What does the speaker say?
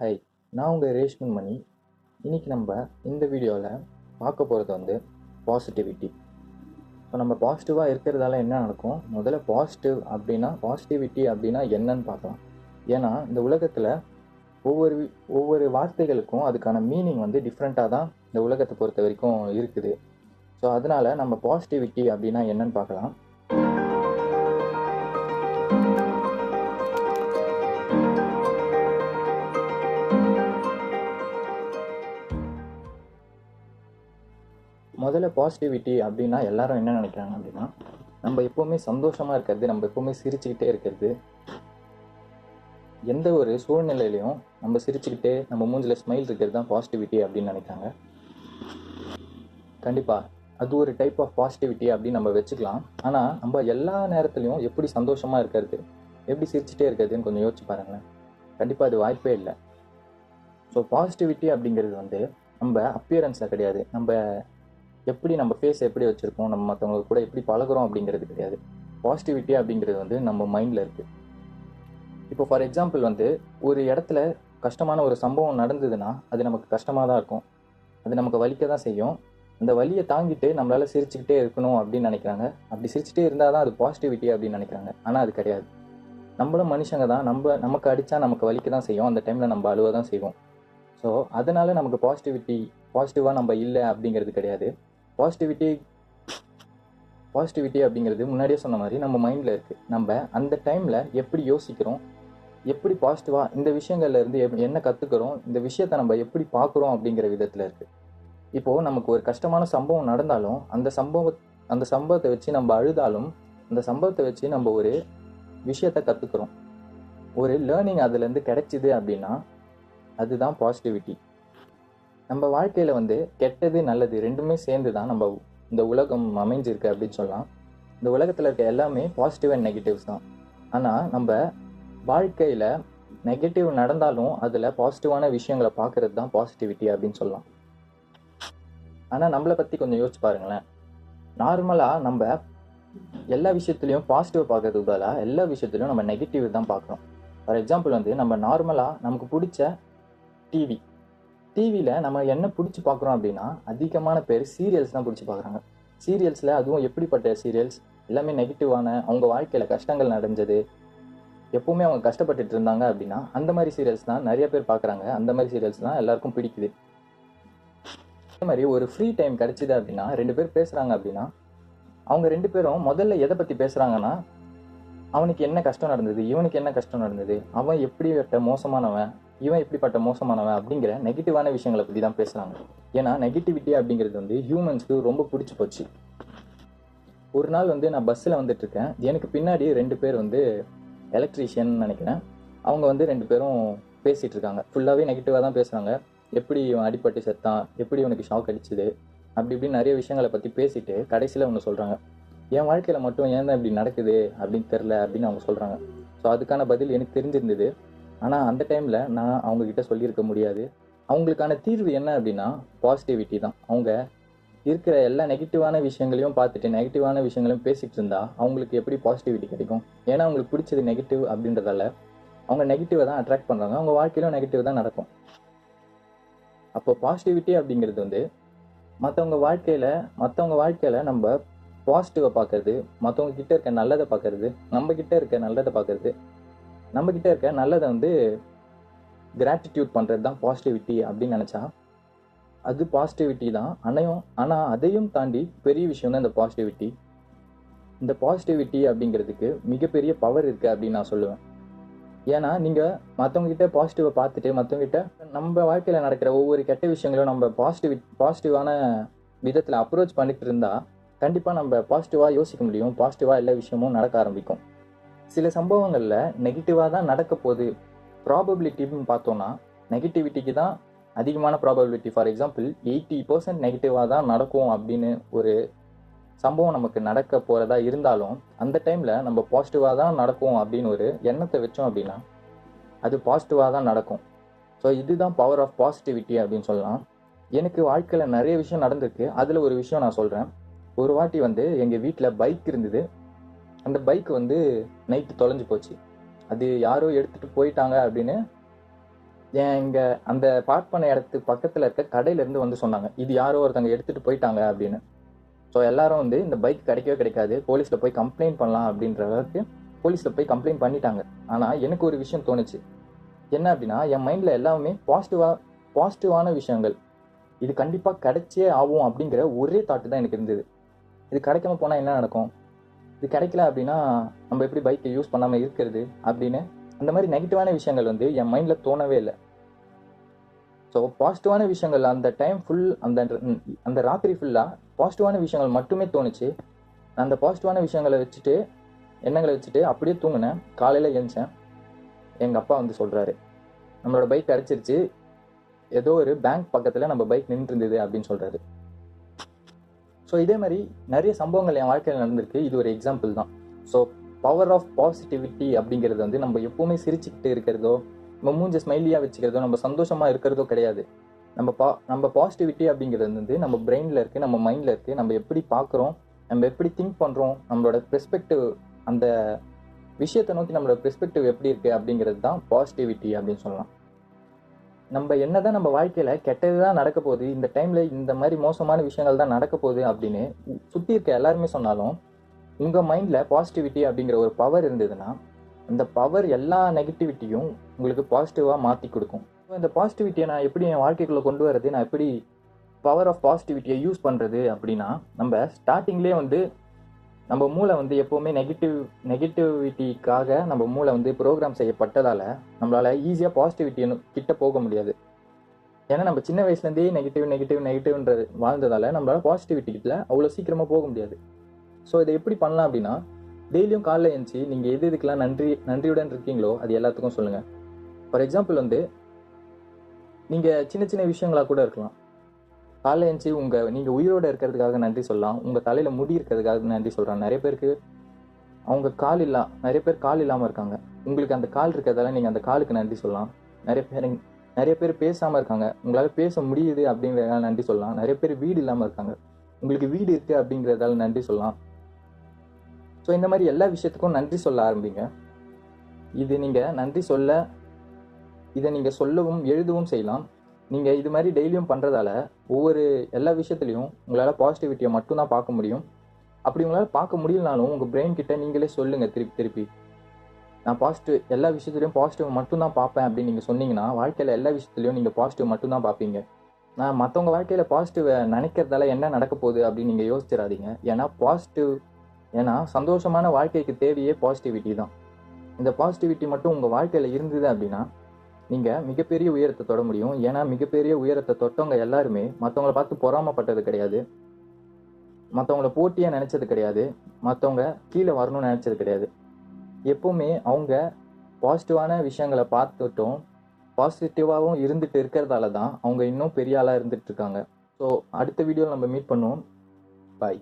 Hi நான் உங்கள் ரேஷ்மன் மணி. இன்றைக்கி நம்ம இந்த வீடியோவில் பார்க்க போகிறது வந்து பாசிட்டிவிட்டி இப்போ நம்ம பாசிட்டிவாக இருக்கிறதால என்ன நடக்கும்? முதல்ல பாசிட்டிவ் அப்படின்னா பாசிட்டிவிட்டி அப்படின்னா என்னன்னு பார்க்கலாம். ஏன்னா இந்த உலகத்தில் ஒவ்வொரு ஒவ்வொரு வார்த்தைகளுக்கும் அதுக்கான மீனிங் வந்து டிஃப்ரெண்ட்டாக தான் இந்த உலகத்தை பொறுத்த வரைக்கும் இருக்குது. ஸோ அதனால் நம்ம பாசிட்டிவிட்டி அப்படின்னா என்னன்னு பார்க்கலாம். முதல்ல பாசிட்டிவிட்டி அப்படின்னா எல்லாரும் என்ன நினைக்கிறாங்க அப்படின்னா நம்ம எப்போவுமே சந்தோஷமாக இருக்கிறது நம்ம எப்போவுமே சிரிச்சுக்கிட்டே இருக்கிறது எந்த ஒரு சூழ்நிலையிலையும் நம்ம சிரிச்சுக்கிட்டே நம்ம மூஞ்சில் ஸ்மைல் இருக்கிறது தான் பாசிட்டிவிட்டி அப்படின்னு நினைக்கிறாங்க. கண்டிப்பாக அது ஒரு டைப் ஆஃப் பாசிட்டிவிட்டி அப்படின்னு நம்ம வச்சுக்கலாம். ஆனால் நம்ம எல்லா நேரத்துலையும் எப்படி சந்தோஷமாக இருக்கிறது எப்படி சிரிச்சுட்டே இருக்கிறதுன்னு கொஞ்சம் யோசிச்சு பாருங்களேன். கண்டிப்பாக அது வாய்ப்பே இல்லை. ஸோ பாசிட்டிவிட்டி அப்படிங்கிறது வந்து நம்ம அப்பியரன்ஸில் கிடையாது. நம்ம எப்படி நம்ம ஃபேஸ் எப்படி வச்சுருக்கோம் நம்ம மற்றவங்க கூட எப்படி பழகுறோம் அப்படிங்கிறது கிடையாது. பாசிட்டிவிட்டி அப்படிங்கிறது வந்து நம்ம மைண்டில் இருக்குது இப்போ ஃபார் எக்ஸாம்பிள் வந்து ஒரு இடத்துல கஷ்டமான ஒரு சம்பவம் நடந்ததுன்னா அது நமக்கு கஷ்டமாக தான் இருக்கும். அது நமக்கு வலிக்க தான் செய்யும். அந்த வலியை தாங்கிட்டு நம்மளால் சிரிச்சுக்கிட்டே இருக்கணும் அப்படின்னு நினைக்கிறாங்க. அப்படி சிரிச்சுட்டே இருந்தால் தான் அது பாசிட்டிவிட்டி அப்படின்னு நினைக்கிறாங்க. ஆனால் அது கிடையாது. நம்மளும் மனுஷங்க தான் நம்ம நமக்கு அடித்தா நமக்கு வலிக்க தான் செய்யும். அந்த டைமில் நம்ம அழுவ தான் செய்வோம். ஸோ அதனால நமக்கு பாசிட்டிவிட்டி பாசிட்டிவாக நம்ம இல்லை அப்படிங்கிறது கிடையாது. பாசிட்டிவிட்டி பாசிட்டிவிட்டி அப்படிங்கிறது முன்னாடியே சொன்ன மாதிரி நம்ம மைண்டில் இருக்குது நம்ம அந்த டைமில் எப்படி யோசிக்கிறோம்? எப்படி பாசிட்டிவாக இந்த விஷயங்கள்லேருந்து எப்- என்ன கற்றுக்கிறோம் இந்த விஷயத்தை நம்ம எப்படி பார்க்குறோம் அப்படிங்கிற விதத்தில் இருக்குது இப்போது நமக்கு ஒரு கஷ்டமான சம்பவம் நடந்தாலும் அந்த சம்பவ அந்த சம்பவத்தை வச்சு நம்ம அழுதாலும் அந்த சம்பவத்தை வச்சு நம்ம ஒரு விஷயத்தை கற்றுக்குறோம் ஒரு லேர்னிங் அதுலேருந்து கிடைச்சிது அப்படின்னா அதுதான் பாசிட்டிவிட்டி நம்ம வாழ்க்கையில் வந்து கெட்டது நல்லது ரெண்டுமே சேர்ந்து தான் நம்ம இந்த உலகம் அமைஞ்சிருக்கு அப்படின்னு சொல்லலாம். இந்த உலகத்தில் இருக்க எல்லாமே பாசிட்டிவ் அண்ட் நெகட்டிவ்ஸ் தான். ஆனால் நம்ம வாழ்க்கையில் நெகட்டிவ் நடந்தாலும் அதில் பாசிட்டிவான விஷயங்களை பார்க்கறது தான் பாசிட்டிவிட்டி அப்படின்னு சொல்லலாம். ஆனால் நம்மளை பற்றி கொஞ்சம் யோசிச்சு பாருங்களேன். நார்மலாக நம்ம எல்லா விஷயத்துலையும் பாசிட்டிவ் பார்க்கறதுக்கு பதிலாக எல்லா விஷயத்துலையும் நம்ம நெகட்டிவ் தான் பார்க்குறோம். ஃபார் எக்ஸாம்பிள் வந்து நம்ம நார்மலாக நமக்கு பிடிச்ச டிவி டிவியில் நம்ம என்ன பிடிச்சி பார்க்குறோம் அப்படின்னா அதிகமான பேர் சீரியல்ஸ் தான் பிடிச்சி பார்க்குறாங்க சீரியல்ஸில் அதுவும் எப்படிப்பட்ட சீரியல்ஸ் எல்லாமே நெகட்டிவான அவங்க வாழ்க்கையில் கஷ்டங்கள் நடந்தது. எப்பவுமே அவங்க கஷ்டப்பட்டுட்டு இருந்தாங்க அப்படின்னா அந்த மாதிரி சீரியல்ஸ் தான் நிறைய பேர் பார்க்குறாங்க அந்த மாதிரி சீரியல்ஸ் தான் எல்லாருக்கும் பிடிக்குது. அதே மாதிரி ஒரு ஃப்ரீ டைம் கிடைச்சிது அப்படின்னா ரெண்டு பேர் பேசுகிறாங்க அப்படின்னா அவங்க ரெண்டு பேரும் முதல்ல எதை பற்றி பேசுகிறாங்கன்னா அவனுக்கு என்ன கஷ்டம் நடந்தது? இவனுக்கு என்ன கஷ்டம் நடந்தது? அவன் எப்படிப்பட்ட மோசமானவன்? இவன் இப்படிப்பட்ட மோசமானவன் அப்படிங்கிற நெகட்டிவான விஷயங்களை பற்றி தான் பேசுகிறாங்க ஏன்னா நெகட்டிவிட்டி அப்படிங்கிறது வந்து ஹியூமன்ஸ்க்கு ரொம்ப பிடிச்சி போச்சு. ஒரு நாள் வந்து நான் பஸ்ஸில் வந்துட்டுருக்கேன். எனக்கு பின்னாடி ரெண்டு பேர் வந்து எலக்ட்ரீஷியன் நினைக்கிறேன். அவங்க வந்து ரெண்டு பேரும் பேசிகிட்டு இருக்காங்க ஃபுல்லாகவே நெகட்டிவாக தான் பேசுகிறாங்க எப்படி இவன் அடிப்பட்டு செத்தான்? எப்படி இவனுக்கு ஷாக் அடிச்சுது? அப்படி இப்படி நிறைய விஷயங்களை பற்றி பேசிட்டு கடைசியில் ஒன்று சொல்கிறாங்க என் வாழ்க்கையில் மட்டும் ஏன் தான் இப்படி நடக்குது அப்படின்னு தெரில அப்படின்னு அவங்க சொல்கிறாங்க ஸோ அதுக்கான பதில் எனக்கு தெரிஞ்சிருந்தது. ஆனால் அந்த டைமில் நான் அவங்கக்கிட்ட சொல்லியிருக்க முடியாது. அவங்களுக்கான தீர்வு என்ன அப்படின்னா பாசிட்டிவிட்டி தான். அவங்க இருக்கிற எல்லா நெகட்டிவான விஷயங்களையும் பார்த்துட்டு நெகட்டிவான விஷயங்களையும் பேசிகிட்டு இருந்தால் அவங்களுக்கு எப்படி பாசிட்டிவிட்டி கிடைக்கும்? ஏன்னா அவங்களுக்கு பிடிச்சது நெகட்டிவ் அப்படின்றதால அவங்க நெகட்டிவை தான் அட்ராக்ட் பண்ணுறாங்க அவங்க வாழ்க்கையிலும் நெகட்டிவ் தான் நடக்கும். அப்போ பாசிட்டிவிட்டி அப்படிங்கிறது வந்து மற்றவங்க வாழ்க்கையில் மற்றவங்க வாழ்க்கையில் நம்ம பாசிட்டிவை பார்க்கறது மற்றவங்க கிட்ட இருக்க நல்லதை பார்க்கறது நம்ம கிட்ட இருக்க நல்லதை பார்க்கறது நம்ம கிட்ட இருக்க நல்லதை வந்து கிராட்டிடியூட் பண்ணுறது தான் பாசிட்டிவிட்டி அப்படின்னு நினச்சா அது பாசிட்டிவிட்டி தான். அனையும் ஆனால் அதையும் தாண்டி பெரிய விஷயம் தான் இந்த பாசிட்டிவிட்டி இந்த பாசிட்டிவிட்டி அப்படிங்கிறதுக்கு மிகப்பெரிய பவர் இருக்குது அப்படின்னு நான் சொல்லுவேன். ஏன்னா நீங்கள் மற்றவங்ககிட்ட பாசிட்டிவை பார்த்துட்டு மற்றவங்ககிட்ட நம்ம வாழ்க்கையில் நடக்கிற ஒவ்வொரு கெட்ட விஷயங்களும் நம்ம பாசிட்டிவ் பாசிட்டிவான விதத்தில் அப்ரோச் பண்ணிட்டு இருந்தால் கண்டிப்பாக நம்ம பாசிட்டிவாக யோசிக்க முடியும். பாசிட்டிவாக எல்லா விஷயமும் நடக்க ஆரம்பிக்கும். சில சம்பவங்களில் நெகட்டிவாக தான் நடக்க போகுது. ப்ராபபிலிட்டின்னு பார்த்தோன்னா நெகட்டிவிட்டிக்கு தான் அதிகமான probability for example eighty percent நெகட்டிவாக தான் நடக்கும் அப்படின்னு ஒரு சம்பவம் நமக்கு நடக்க போகிறதா இருந்தாலும் அந்த டைமில் நம்ம பாசிட்டிவாக தான் நடக்கும் அப்படின்னு ஒரு எண்ணத்தை வச்சோம் அப்படின்னா அது பாசிட்டிவாக தான் நடக்கும். ஸோ இதுதான் பவர் ஆஃப் பாசிட்டிவிட்டி அப்படின்னு சொல்லலாம். எனக்கு வாழ்க்கையில் நிறைய விஷயம் நடந்திருக்கு. அதில் ஒரு விஷயம் நான் சொல்கிறேன் ஒரு வாட்டி வந்து எங்கள் வீட்டில் பைக் இருந்தது. அந்த பைக் வந்து நைட்டு தொலைஞ்சு போச்சு. அது யாரோ எடுத்துகிட்டு போயிட்டாங்க அப்படின்னு ஏன் இங்கே அந்த பார்க் பண்ண இடத்துக்கு பக்கத்தில் இருக்க கடையிலேருந்து வந்து சொன்னாங்க. இது யாரோ ஒருத்தங்க எடுத்துகிட்டு போயிட்டாங்க அப்படின்னு. ஸோ எல்லாரும் வந்து இந்த பைக் கிடைக்கவே கிடைக்காது. போலீஸில் போய் கம்ப்ளைண்ட் பண்ணலாம் அப்படின்ற அளவுக்கு போலீஸில் போய் கம்ப்ளைண்ட் பண்ணிட்டாங்க. ஆனால் எனக்கு ஒரு விஷயம் தோணுச்சு. என்ன அப்படின்னா என் மைண்டில் எல்லாமே பாசிட்டிவாக பாசிட்டிவான விஷயங்கள். இது கண்டிப்பாக கிடைச்சே ஆகும் அப்படிங்கிற ஒரே தாட்டு தான் எனக்கு இருந்தது. இது கிடைக்காம போனால் என்ன நடக்கும்? இது கிடைக்கல அப்படின்னா நம்ம எப்படி பைக்கை யூஸ் பண்ணாம இருக்கிறது அப்படின்னு அந்த மாதிரி நெகட்டிவான விஷயங்கள் வந்து என் மைண்ட்ல தோணவே இல்லை. ஸோ பாசிட்டிவான விஷயங்கள் அந்த டைம் ஃபுல் அந்த அந்த ராத்திரி ஃபுல்லாக பாசிட்டிவான விஷயங்கள் மட்டுமே தோணுச்சு. அந்த பாசிட்டிவான விஷயங்களை வச்சுட்டு எண்ணங்களை வச்சுட்டு அப்படியே தூங்கினேன். காலையில் எழுந்தேன். எங்கள் அப்பா வந்து சொல்கிறாரு நம்மளோட பைக் கிடச்சிருச்சு. ஏதோ ஒரு பேங்க் பக்கத்தில் நம்ம பைக் நின்று இருந்தது அப்படின்னு சொல்கிறாரு ஸோ இதே மாதிரி நிறைய சம்பவங்கள் என் வாழ்க்கையில் நடந்திருக்கு. இது ஒரு எக்ஸாம்பிள் தான். ஸோ பவர் ஆஃப் பாசிட்டிவிட்டி அப்படிங்கிறது வந்து நம்ம எப்போவுமே சிரிச்சுக்கிட்டு இருக்கிறதோ நம்ம மூஞ்ச ஸ்மைலியாக வச்சுக்கிறதோ நம்ம சந்தோஷமாக இருக்கிறதோ கிடையாது. நம்ம பா நம்ம பாசிட்டிவிட்டி அப்படிங்கிறது வந்து நம்ம பிரெயினில் இருக்குது நம்ம மைண்டில் இருக்குது நம்ம எப்படி பார்க்குறோம் நம்ம எப்படி திங்க் பண்ணுறோம் நம்மளோட பெர்ஸ்பெக்டிவ் அந்த விஷயத்தை நோக்கி நம்மளோட பெர்ஸ்பெக்டிவ் எப்படி இருக்குது அப்படிங்கிறது தான் பாசிட்டிவிட்டி அப்படின்னு சொல்லலாம். நம்ம என்னதான் நம்ம வாழ்க்கையில கெட்டது தான் நடக்க போகுது இந்த டைம்ல இந்த மாதிரி மோசமான விஷயங்கள் தான் நடக்க போகுது அப்படின்னு சுத்தி இருக்க எல்லாருமே சொன்னாலும் உங்க மைண்ட்ல பாசிட்டிவிட்டி அப்படிங்கிற ஒரு பவர் இருந்ததுன்னா அந்த பவர் எல்லா நெகட்டிவிட்டியும் உங்களுக்கு பாசிட்டிவா மாத்தி கொடுக்கும். இந்த பாசிட்டிவிட்டியை நான் எப்படி என் வாழ்க்கைக்குள்ள கொண்டு வரது நான் எப்படி பவர் ஆஃப் பாசிட்டிவிட்டியை யூஸ் பண்றது அப்படின்னா நம்ம ஸ்டார்டிங்லேயே வந்து நம்ம மூளை வந்து எப்போவுமே நெகட்டிவ் நெகட்டிவிட்டிக்காக நம்ம மூளை வந்து ப்ரோக்ராம் செய்யப்பட்டதால் நம்மளால் ஈஸியாக பாசிட்டிவிட்டி கிட்ட போக முடியாது. ஏன்னா நம்ம சின்ன வயசுலேருந்தே நெகட்டிவ் நெகட்டிவ் நெகட்டிவ்ன்றது வாழ்ந்ததால் நம்மளால் பாசிட்டிவிட்டி கிட்ட அவ்வளோ சீக்கிரமாக போக முடியாது. ஸோ இதை எப்படி பண்ணலாம் அப்படின்னா டெய்லியும் காலைல எழுந்துச்சு நீங்கள் எது இதுக்கெல்லாம் நன்றி நன்றியுடன் இருக்கீங்களோ அது எல்லாத்துக்கும் சொல்லுங்கள் ஃபார் எக்ஸாம்பிள் வந்து நீங்கள் சின்ன சின்ன விஷயங்களாக கூட இருக்கலாம். காலைல எழுந்துச்சு உங்கள் நீங்கள் உயிரோடு இருக்கிறதுக்காக நன்றி சொல்லலாம். உங்கள் தலையில் முடி இருக்கிறதுக்காக நன்றி சொல்கிறாங்க நிறைய பேருக்கு அவங்க கால் இல்லா நிறைய பேர் கால் இல்லாமல் இருக்காங்க. உங்களுக்கு அந்த கால் இருக்கிறதால நீங்கள் அந்த காலுக்கு நன்றி சொல்லலாம். நிறைய பேர் நிறைய பேர் பேசாமல் இருக்காங்க. உங்களால் பேச முடியுது அப்படிங்கிறதால நன்றி சொல்லலாம். நிறைய பேர் வீடு இல்லாமல் இருக்காங்க. உங்களுக்கு வீடு இருக்குது அப்படிங்கிறதால நன்றி சொல்லலாம். ஸோ இந்த மாதிரி எல்லா விஷயத்துக்கும் நன்றி சொல்ல ஆரம்பிங்க. இது நீங்கள் நன்றி சொல்ல இதை நீங்கள் சொல்லவும் எழுதவும் செய்யலாம். நீங்கள் இது மாதிரி டெய்லியும் பண்ணுறதால ஒவ்வொரு எல்லா விஷயத்துலையும் உங்களால் பாசிட்டிவிட்டியை மட்டும்தான் பார்க்க முடியும். அப்படி உங்களால் பார்க்க முடியலனாலும் உங்கள் பிரெயின் கிட்ட நீங்களே சொல்லுங்கள் திருப்பி திருப்பி. நான் பாசிட்டிவ் எல்லா விஷயத்துலையும் பாசிட்டிவ் மட்டும்தான் பார்ப்பேன் அப்படின்னு நீங்கள் சொன்னீங்கன்னா வாழ்க்கையில் எல்லா விஷயத்துலையும் நீங்கள் பாசிட்டிவ் மட்டும்தான் பார்ப்பீங்க. நான் மற்றவங்க வாழ்க்கையில் பாசிட்டிவ் நினைக்கிறதால என்ன நடக்க போகுது அப்படின்னு நீங்கள் யோசிச்சிடாதீங்க. ஏன்னா பாசிட்டிவ் ஏன்னா சந்தோஷமான வாழ்க்கைக்கு தேவையே பாசிட்டிவிட்டி தான். இந்த பாசிட்டிவிட்டி மட்டும் உங்கள் வாழ்க்கையில் இருந்தது அப்படின்னா நீங்கள் மிகப்பெரிய உயரத்தை தொட முடியும். ஏன்னா மிகப்பெரிய உயரத்தை தொட்டவங்க எல்லாருமே மற்றவங்கள பார்த்து பொறாமப்பட்டது கிடையாது. மற்றவங்கள போட்டியாக நினச்சது கிடையாது. மற்றவங்க கீழே வரணும்னு நினச்சது கிடையாது. எப்பவுமே அவங்க பாசிட்டிவான விஷயங்களை பார்த்துட்டும் பாசிட்டிவாகவும் இருந்துட்டு இருக்கிறதால தான் அவங்க இன்னும் பெரிய ஆளாக இருந்துட்டு இருக்காங்க. ஸோ அடுத்த வீடியோவில் நம்ம மீட் பண்ணுவோம். பாய்